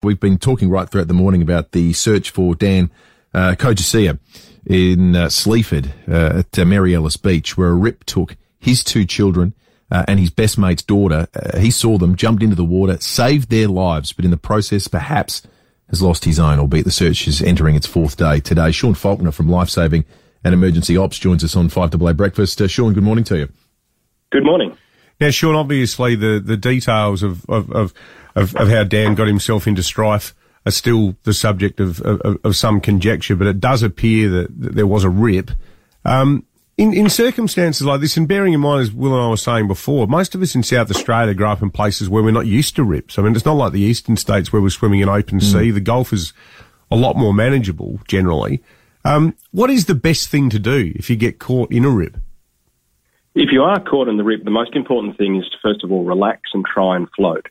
We've been talking right throughout the morning about the search for Dan uh, Kojasia in uh, Sleaford uh, at uh, Mary Ellis Beach, where a rip took his two children uh, and his best mate's daughter. Uh, he saw them, jumped into the water, saved their lives, but in the process, perhaps has lost his own, albeit the search is entering its fourth day today. Sean Faulkner from Lifesaving and Emergency Ops joins us on 5AA Breakfast. Uh, Sean, good morning to you. Good morning. Now, Sean, obviously the, the details of, of, of, of, of how Dan got himself into strife are still the subject of, of, of some conjecture, but it does appear that, that there was a rip. Um, in, in circumstances like this, and bearing in mind, as Will and I were saying before, most of us in South Australia grow up in places where we're not used to rips. I mean, it's not like the eastern states where we're swimming in open mm. sea. The Gulf is a lot more manageable generally. Um, what is the best thing to do if you get caught in a rip? If you are caught in the rip, the most important thing is to first of all relax and try and float.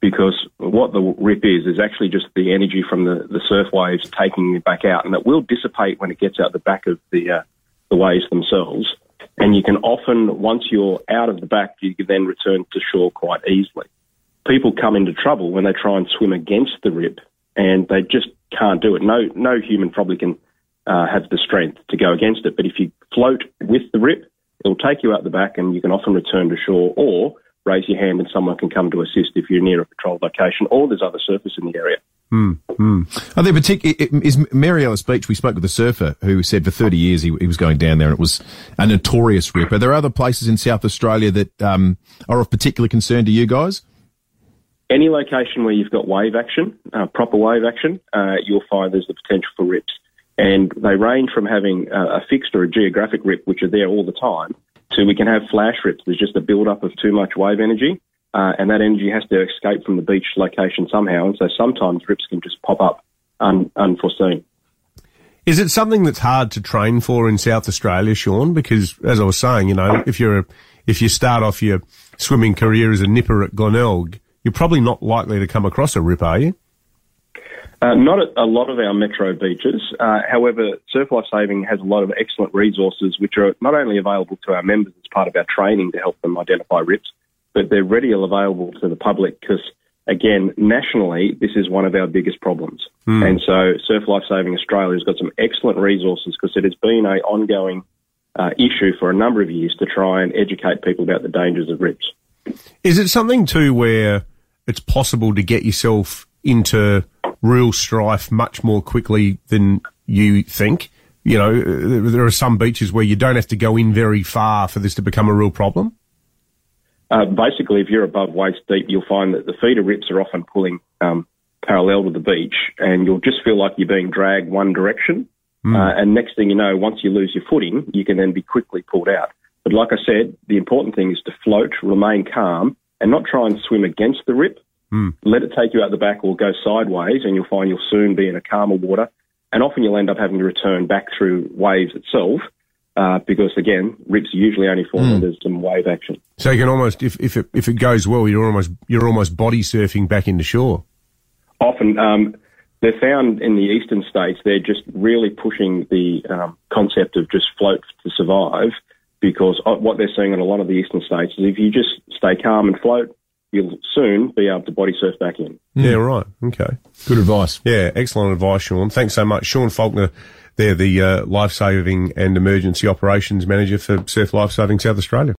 Because what the rip is, is actually just the energy from the, the surf waves taking it back out, and it will dissipate when it gets out the back of the, uh, the waves themselves. And you can often, once you're out of the back, you can then return to shore quite easily. People come into trouble when they try and swim against the rip, and they just can't do it. No, no human probably can uh, have the strength to go against it. But if you float with the rip, it'll take you out the back, and you can often return to shore, or raise your hand and someone can come to assist if you're near a patrol location, or there's other surfers in the area. Mm, mm. Are there particular, is Mary Ellis Beach, we spoke with a surfer who said for 30 years he, he, was going down there and it was a notorious rip. Are there other places in South Australia that um, are of particular concern to you guys? Any location where you've got wave action, uh, proper wave action, uh, you'll find there's the potential for rips. And they range from having a fixed or a geographic rip, which are there all the time, to we can have flash rips. There's just a build-up of too much wave energy, uh, and that energy has to escape from the beach location somehow. And so sometimes rips can just pop up un- unforeseen. Is it something that's hard to train for in South Australia, Sean? Because as I was saying, you know, if you're a, if you start off your swimming career as a nipper at Glenelg, you're probably not likely to come across a rip, are you? Uh, not at a lot of our metro beaches. Uh, however, Surf Life Saving has a lot of excellent resources which are not only available to our members as part of our training to help them identify rips, but they're readily available to the public because, again, nationally, this is one of our biggest problems. Mm. And so Surf Life Saving Australia has got some excellent resources because it has been an ongoing uh, issue for a number of years to try and educate people about the dangers of rips. Is it something too where it's possible to get yourself into real strife much more quickly than you think. You know, there are some beaches where you don't have to go in very far for this to become a real problem. Uh, basically, if you're above waist deep, you'll find that the feeder rips are often pulling um, parallel to the beach, and you'll just feel like you're being dragged one direction. Mm. Uh, and next thing you know, once you lose your footing, you can then be quickly pulled out. But like I said, the important thing is to float, remain calm, and not try and swim against the rip. Mm. Let it take you out the back or go sideways, and you'll find you'll soon be in a calmer water. And often you'll end up having to return back through waves itself. Uh, because again, rips usually only form mm. when there's some wave action. So you can almost, if if it, if it goes well, you're almost you're almost body surfing back into shore. Often, um, they're found in the eastern states. They're just really pushing the um, concept of just float to survive, because what they're seeing in a lot of the eastern states is if you just stay calm and float, you'll soon be able to body surf back in. Yeah, right. Okay. Good advice. Yeah, excellent advice, Sean. Thanks so much. Sean Faulkner, they're the uh, life saving and emergency operations manager for Surf Life Saving South Australia.